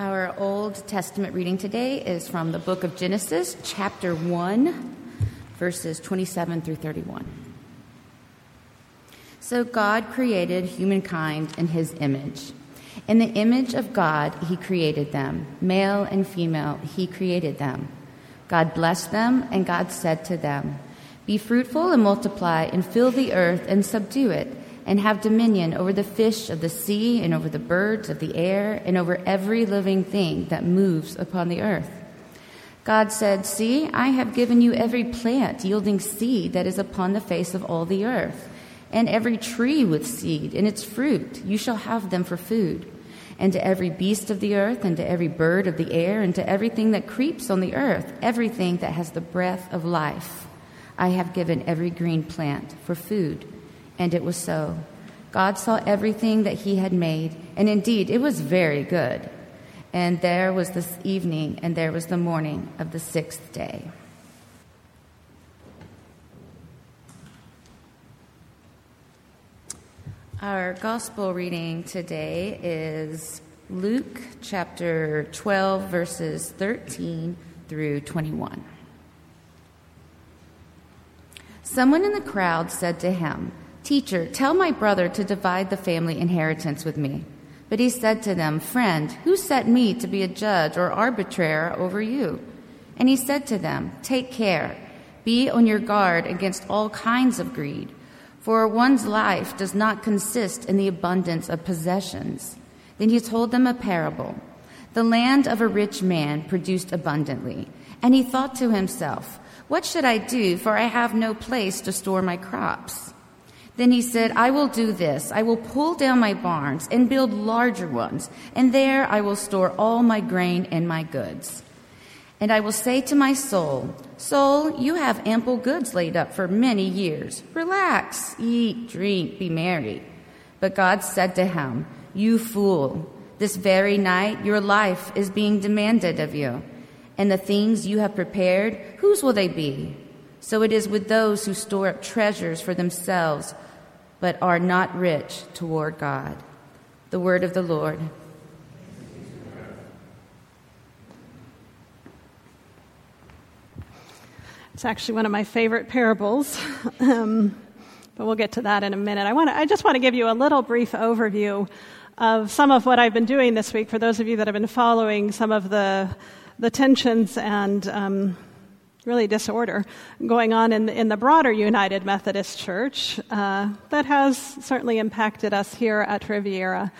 Our Old Testament reading today is from the book of Genesis, chapter 1, verses 27 through 31. So God created humankind in his image. In the image of God, he created them. Male and female, he created them. God blessed them, and God said to them, Be fruitful and multiply, and fill the earth and subdue it and have dominion over the fish of the sea, and over the birds of the air, and over every living thing that moves upon the earth. God said, See, I have given you every plant yielding seed that is upon the face of all the earth, and every tree with seed in its fruit. You shall have them for food. And to every beast of the earth, and to every bird of the air, and to everything that creeps on the earth, everything that has the breath of life, I have given every green plant for food. And it was so. God saw everything that he had made, and indeed it was very good. And there was this evening, and there was the morning of the sixth day. Our gospel reading today is Luke chapter 12, verses 13 through 21. Someone in the crowd said to him, Teacher, tell my brother to divide the family inheritance with me. But he said to them, Friend, who set me to be a judge or arbitrator over you? And he said to them, Take care, be on your guard against all kinds of greed, for one's life does not consist in the abundance of possessions. Then he told them a parable. The land of a rich man produced abundantly, and he thought to himself, What should I do, for I have no place to store my crops? Then he said, I will do this. I will pull down my barns and build larger ones, and there I will store all my grain and my goods. And I will say to my soul, Soul, you have ample goods laid up for many years. Relax, eat, drink, be merry. But God said to him, You fool, this very night your life is being demanded of you. And the things you have prepared, whose will they be? So it is with those who store up treasures for themselves but are not rich toward God. The word of the Lord. It's actually one of my favorite parables, um, but we'll get to that in a minute. I, want I just want to give you a little brief overview of some of what I've been doing this week for those of you that have been following some of the, the tensions and um, really disorder going on in, in the broader United Methodist Church uh, that has certainly impacted us here at Riviera.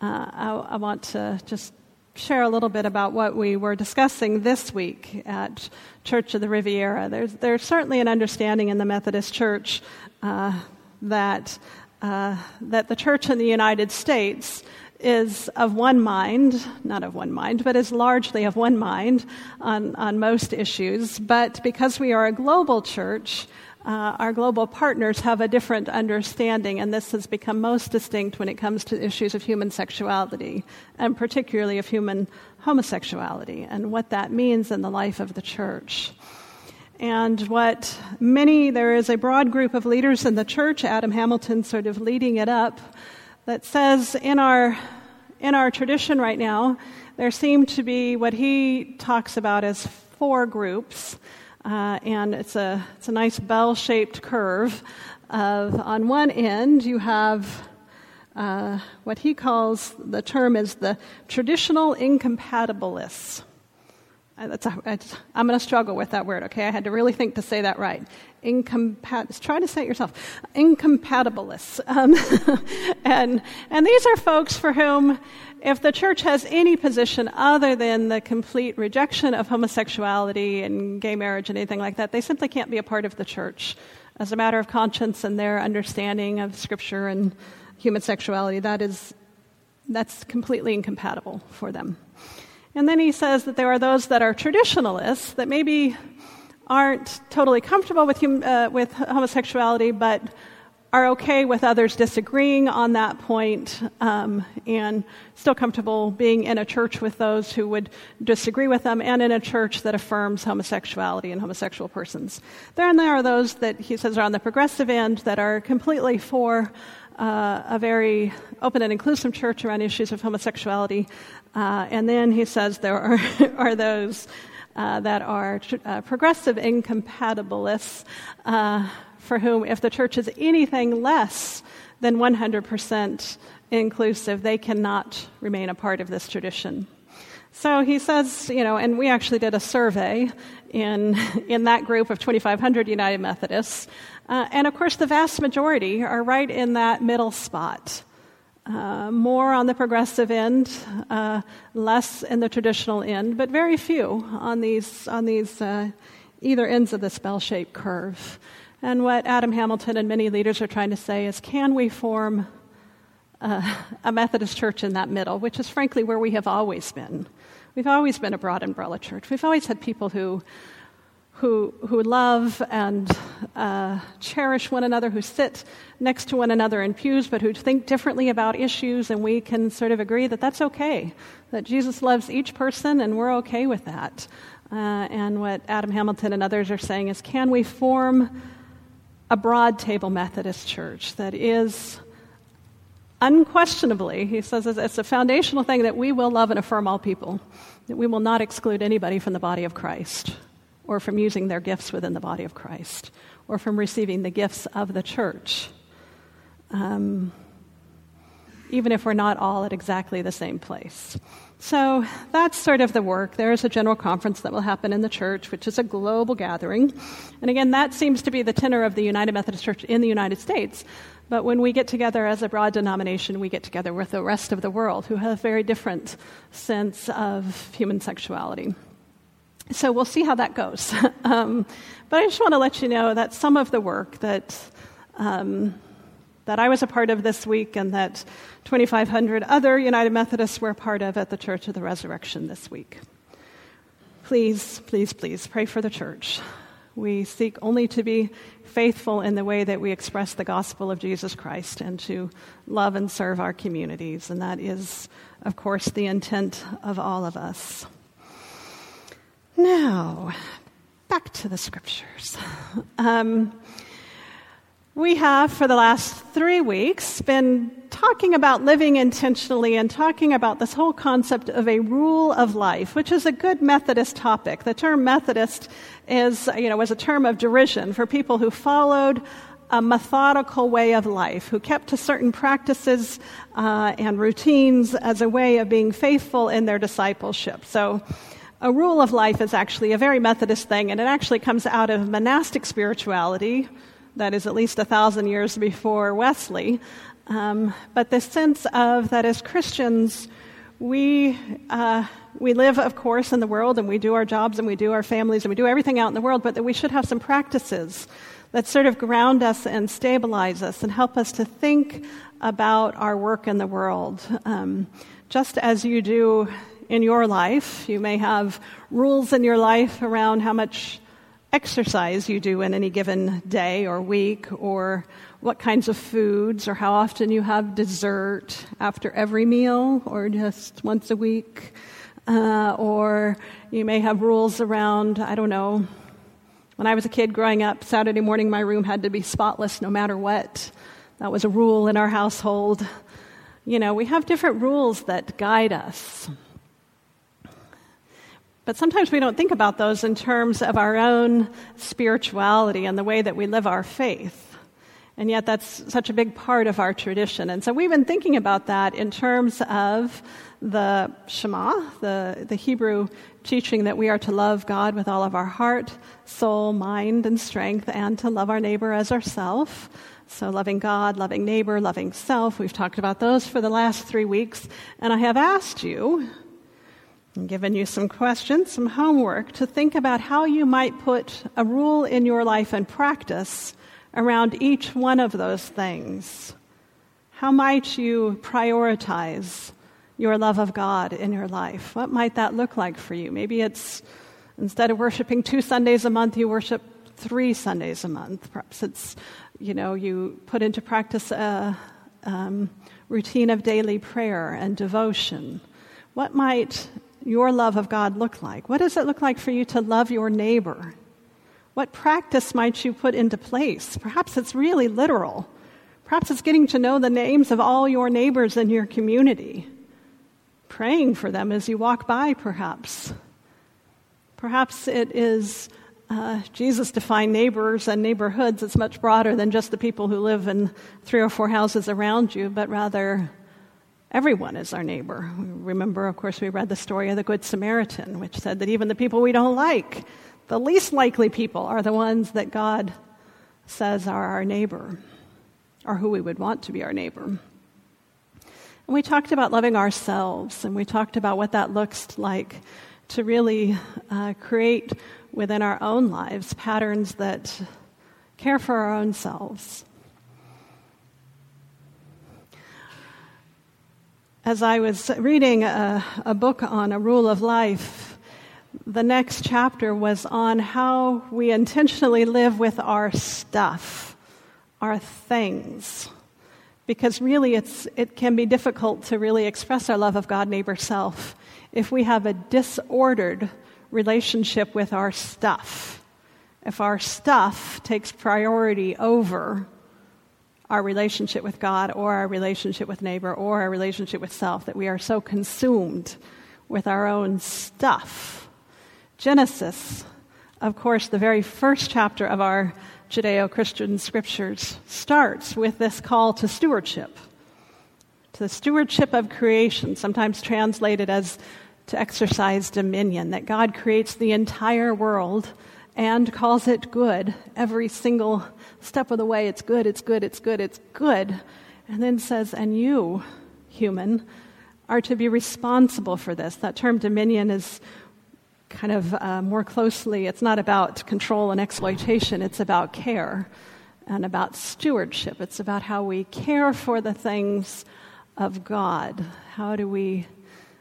Uh, I, I, want to just share a little bit about what we were discussing this week at Church of the Riviera. There's, there's certainly an understanding in the Methodist Church uh, that, uh, that the church in the United States is of one mind, not of one mind, but is largely of one mind on, on most issues. But because we are a global church, uh, our global partners have a different understanding, and this has become most distinct when it comes to issues of human sexuality, and particularly of human homosexuality, and what that means in the life of the church. And what many, there is a broad group of leaders in the church, Adam Hamilton sort of leading it up, that says in our, in our tradition right now, there seem to be what he talks about as four groups. Uh, and it's a, it's a nice bell shaped curve. Of, on one end, you have uh, what he calls the term is the traditional incompatibilists. I'm going to struggle with that word, okay? I had to really think to say that right. Incompat- try to say it yourself. Incompatibilists. Um, and, and these are folks for whom, if the church has any position other than the complete rejection of homosexuality and gay marriage and anything like that, they simply can't be a part of the church. As a matter of conscience and their understanding of Scripture and human sexuality, that is, that's completely incompatible for them. And then he says that there are those that are traditionalists that maybe aren't totally comfortable with, hum, uh, with homosexuality, but are okay with others disagreeing on that point, um, and still comfortable being in a church with those who would disagree with them and in a church that affirms homosexuality and homosexual persons. Then there are those that he says are on the progressive end that are completely for uh, a very open and inclusive church around issues of homosexuality. Uh, and then he says there are, are those uh, that are tr- uh, progressive incompatibilists uh, for whom, if the church is anything less than 100% inclusive, they cannot remain a part of this tradition. So he says, you know, and we actually did a survey in, in that group of 2,500 United Methodists. Uh, and of course, the vast majority are right in that middle spot. Uh, more on the progressive end, uh, less in the traditional end, but very few on these, on these uh, either ends of this bell shaped curve. And what Adam Hamilton and many leaders are trying to say is can we form a Methodist church in that middle, which is frankly where we have always been? We've always been a broad umbrella church. We've always had people who who, who love and uh, cherish one another, who sit next to one another in pews, but who think differently about issues, and we can sort of agree that that's okay, that Jesus loves each person, and we're okay with that. Uh, and what Adam Hamilton and others are saying is can we form a broad table Methodist church that is unquestionably, he says it's a foundational thing that we will love and affirm all people, that we will not exclude anybody from the body of Christ or from using their gifts within the body of Christ, or from receiving the gifts of the church. Um, even if we're not all at exactly the same place. So that's sort of the work. There is a general conference that will happen in the church, which is a global gathering. And again, that seems to be the tenor of the United Methodist Church in the United States. But when we get together as a broad denomination, we get together with the rest of the world who have a very different sense of human sexuality. So we'll see how that goes. um, but I just want to let you know that some of the work that um, that I was a part of this week and that 2,500 other United Methodists were part of at the Church of the Resurrection this week. Please, please, please pray for the church. We seek only to be faithful in the way that we express the gospel of Jesus Christ and to love and serve our communities. And that is, of course, the intent of all of us. Now, back to the scriptures. Um, we have, for the last three weeks, been talking about living intentionally and talking about this whole concept of a rule of life, which is a good Methodist topic. The term Methodist is, you know, was a term of derision for people who followed a methodical way of life, who kept to certain practices uh, and routines as a way of being faithful in their discipleship. So, a rule of life is actually a very Methodist thing, and it actually comes out of monastic spirituality, that is at least a thousand years before Wesley. Um, but the sense of that as Christians, we, uh, we live, of course, in the world, and we do our jobs, and we do our families, and we do everything out in the world, but that we should have some practices that sort of ground us and stabilize us and help us to think about our work in the world. Um, just as you do in your life. You may have rules in your life around how much exercise you do in any given day or week, or what kinds of foods, or how often you have dessert after every meal, or just once a week. Uh, or you may have rules around, I don't know, when I was a kid growing up, Saturday morning my room had to be spotless no matter what. That was a rule in our household. You know, we have different rules that guide us. But sometimes we don't think about those in terms of our own spirituality and the way that we live our faith. And yet, that's such a big part of our tradition. And so, we've been thinking about that in terms of the Shema, the, the Hebrew teaching that we are to love God with all of our heart, soul, mind, and strength, and to love our neighbor as ourself. So, loving God, loving neighbor, loving self. We've talked about those for the last three weeks. And I have asked you I'm giving you some questions, some homework to think about how you might put a rule in your life and practice around each one of those things. How might you prioritize your love of God in your life? What might that look like for you? Maybe it's instead of worshiping two Sundays a month, you worship three Sundays a month. Perhaps it's, you know, you put into practice a um, routine of daily prayer and devotion. What might your love of God look like? What does it look like for you to love your neighbor? What practice might you put into place? Perhaps it's really literal. Perhaps it's getting to know the names of all your neighbors in your community, praying for them as you walk by, perhaps. Perhaps it is uh, Jesus defined neighbors and neighborhoods. It's much broader than just the people who live in three or four houses around you, but rather everyone is our neighbor. Remember, of course, we read the story of the Good Samaritan, which said that even the people we don't like, the least likely people, are the ones that God says are our neighbor, or who we would want to be our neighbor. And we talked about loving ourselves, and we talked about what that looks like to really uh, create within our own lives patterns that care for our own selves. As I was reading a, a book on a rule of life, the next chapter was on how we intentionally live with our stuff, our things. Because really, it's, it can be difficult to really express our love of God, neighbor, self if we have a disordered relationship with our stuff. If our stuff takes priority over our relationship with God or our relationship with neighbor or our relationship with self, that we are so consumed with our own stuff. Genesis, of course, the very first chapter of our Judeo Christian scriptures, starts with this call to stewardship. To the stewardship of creation, sometimes translated as to exercise dominion, that God creates the entire world and calls it good. Every single step of the way, it's good, it's good, it's good, it's good. And then says, and you, human, are to be responsible for this. That term dominion is kind of uh, more closely, it's not about control and exploitation, it's about care and about stewardship. It's about how we care for the things of God. How do we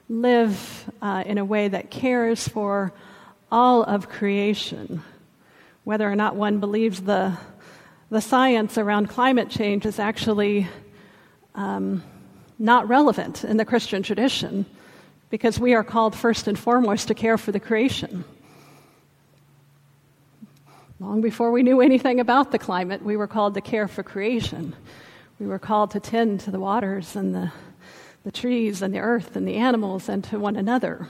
live uh, in a way that cares for all of creation. Whether or not one believes the, the science around climate change is actually um, not relevant in the Christian tradition because we are called first and foremost to care for the creation. Long before we knew anything about the climate, we were called to care for creation. We were called to tend to the waters and the the trees and the earth and the animals and to one another.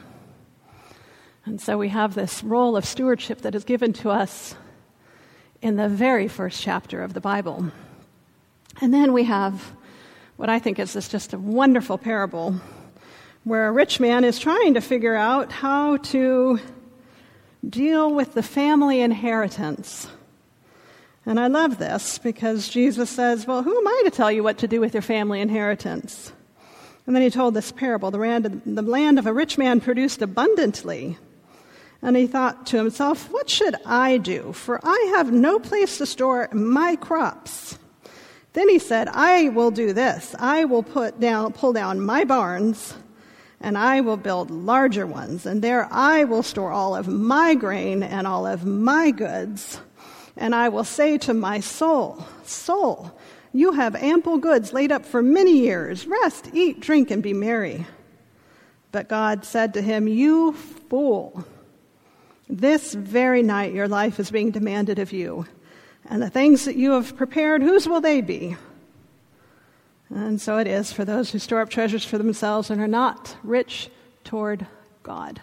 And so we have this role of stewardship that is given to us in the very first chapter of the Bible. And then we have what I think is this just a wonderful parable where a rich man is trying to figure out how to deal with the family inheritance. And I love this because Jesus says, Well, who am I to tell you what to do with your family inheritance? And then he told this parable the land, the land of a rich man produced abundantly. And he thought to himself, What should I do? For I have no place to store my crops. Then he said, I will do this. I will put down, pull down my barns, and I will build larger ones. And there I will store all of my grain and all of my goods. And I will say to my soul, Soul, you have ample goods laid up for many years. Rest, eat, drink, and be merry. But God said to him, You fool. This very night your life is being demanded of you. And the things that you have prepared, whose will they be? And so it is for those who store up treasures for themselves and are not rich toward God.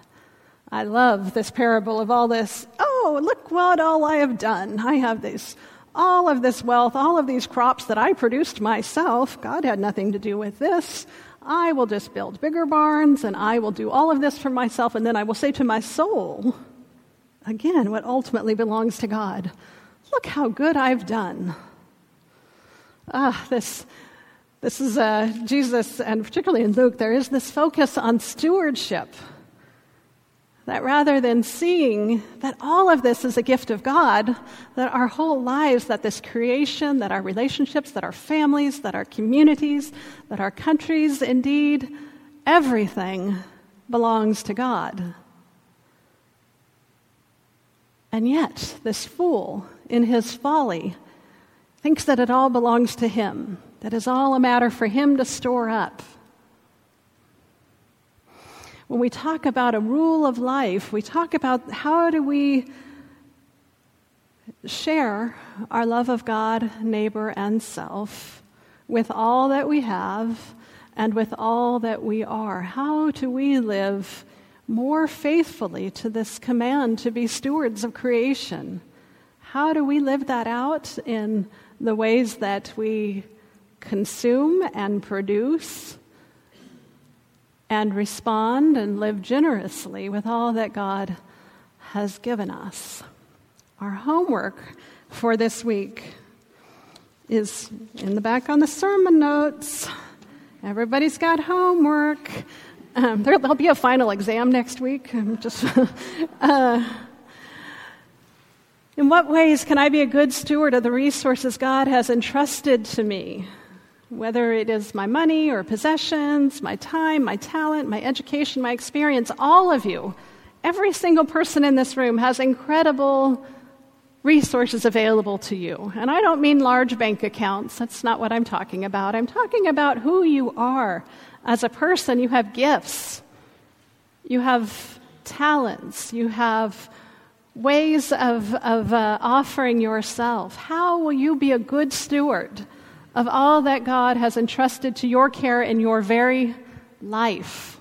I love this parable of all this. Oh, look what all I have done. I have this all of this wealth, all of these crops that I produced myself, God had nothing to do with this. I will just build bigger barns and I will do all of this for myself, and then I will say to my soul, again, what ultimately belongs to God, look how good I've done. Ah, this, this is uh, Jesus, and particularly in Luke, there is this focus on stewardship. That rather than seeing that all of this is a gift of God, that our whole lives, that this creation, that our relationships, that our families, that our communities, that our countries, indeed, everything belongs to God. And yet, this fool, in his folly, thinks that it all belongs to him, that is all a matter for him to store up when we talk about a rule of life, we talk about how do we share our love of God, neighbor, and self with all that we have and with all that we are? How do we live more faithfully to this command to be stewards of creation? How do we live that out in the ways that we consume and produce and respond and live generously with all that God has given us? Our homework for this week is in the back on the sermon notes. Everybody's got homework. Um, there, will be a final exam next week. I'm just. uh, in what ways can I be a good steward of the resources God has entrusted to me? Whether it is my money or possessions, my time, my talent, my education, my experience, all of you, every single person in this room has incredible resources available to you. And I don't mean large bank accounts, that's not what I'm talking about. I'm talking about who you are. As a person, you have gifts, you have talents, you have ways of, of uh, offering yourself. How will you be a good steward of all that God has entrusted to your care in your very life?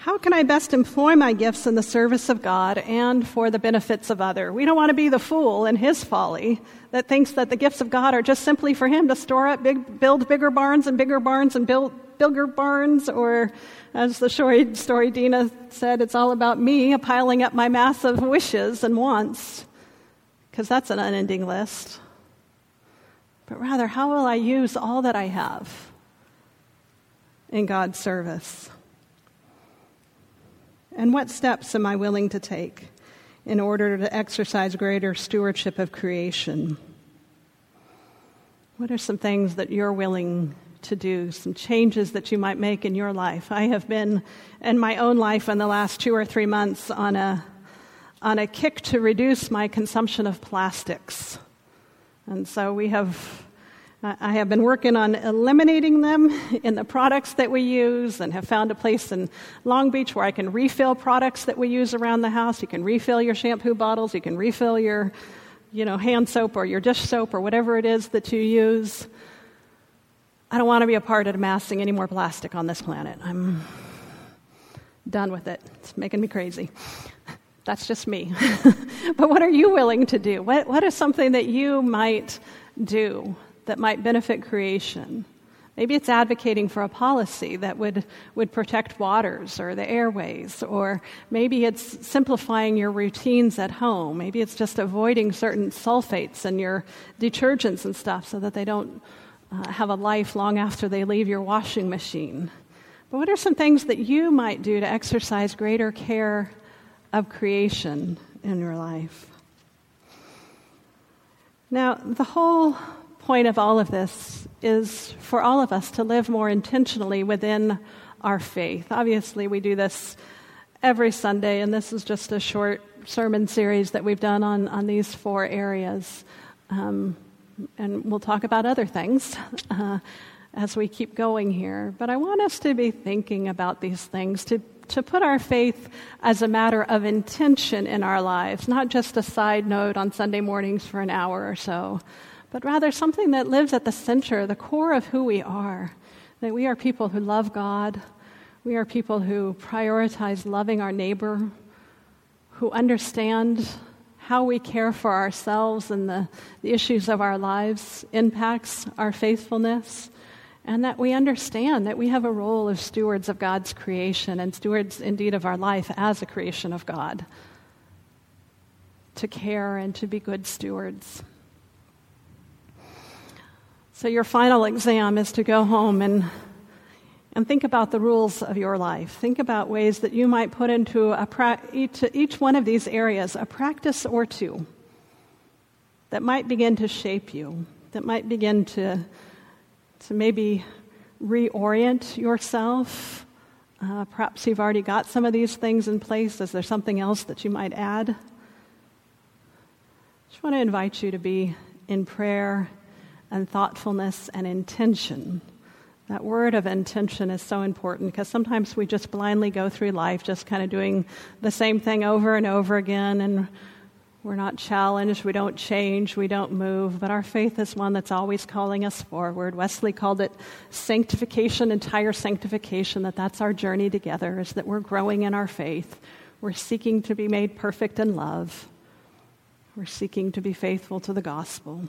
How can I best employ my gifts in the service of God and for the benefits of other? We don't want to be the fool in his folly that thinks that the gifts of God are just simply for him to store up, big, build bigger barns and bigger barns and build bigger barns, or as the story, story Dina said, it's all about me piling up my massive wishes and wants, because that's an unending list. But rather, how will I use all that I have in God's service? And what steps am I willing to take in order to exercise greater stewardship of creation? What are some things that you're willing to do, some changes that you might make in your life? I have been in my own life in the last two or three months on a, on a kick to reduce my consumption of plastics. And so we have I have been working on eliminating them in the products that we use and have found a place in Long Beach where I can refill products that we use around the house. You can refill your shampoo bottles, you can refill your you know, hand soap or your dish soap or whatever it is that you use. I don't want to be a part of amassing any more plastic on this planet. I'm done with it. It's making me crazy. That's just me. but what are you willing to do? What, what is something that you might do that might benefit creation. Maybe it's advocating for a policy that would, would protect waters or the airways, or maybe it's simplifying your routines at home. Maybe it's just avoiding certain sulfates in your detergents and stuff so that they don't uh, have a life long after they leave your washing machine. But what are some things that you might do to exercise greater care of creation in your life? Now, the whole point of all of this is for all of us to live more intentionally within our faith. Obviously, we do this every Sunday, and this is just a short sermon series that we've done on, on these four areas. Um, and we'll talk about other things uh, as we keep going here. But I want us to be thinking about these things, to, to put our faith as a matter of intention in our lives, not just a side note on Sunday mornings for an hour or so but rather something that lives at the center, the core of who we are. That we are people who love God, we are people who prioritize loving our neighbor, who understand how we care for ourselves and the, the issues of our lives impacts our faithfulness, and that we understand that we have a role of stewards of God's creation and stewards indeed of our life as a creation of God to care and to be good stewards. So, your final exam is to go home and, and think about the rules of your life. Think about ways that you might put into a pra- each, each one of these areas a practice or two that might begin to shape you, that might begin to, to maybe reorient yourself. Uh, perhaps you've already got some of these things in place. Is there something else that you might add? I just want to invite you to be in prayer and thoughtfulness and intention. That word of intention is so important because sometimes we just blindly go through life just kind of doing the same thing over and over again and We're not challenged, we don't change, we don't move, but our faith is one that's always calling us forward. Wesley called it sanctification, entire sanctification, that that's our journey together, is that we're growing in our faith. We're seeking to be made perfect in love. We're seeking to be faithful to the gospel.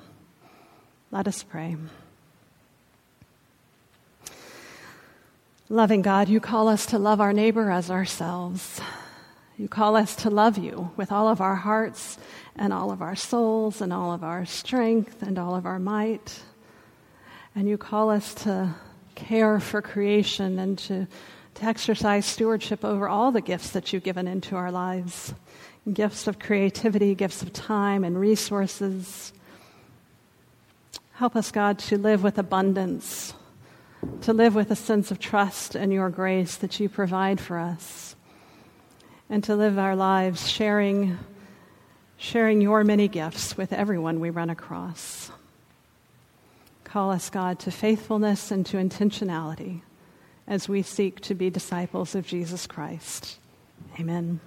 Let us pray. Loving God, you call us to love our neighbor as ourselves. You call us to love you with all of our hearts and all of our souls and all of our strength and all of our might. And you call us to care for creation and to, to exercise stewardship over all the gifts that you've given into our lives gifts of creativity, gifts of time and resources. Help us, God, to live with abundance, to live with a sense of trust in your grace that you provide for us and to live our lives sharing, sharing your many gifts with everyone we run across. Call us, God, to faithfulness and to intentionality as we seek to be disciples of Jesus Christ. Amen.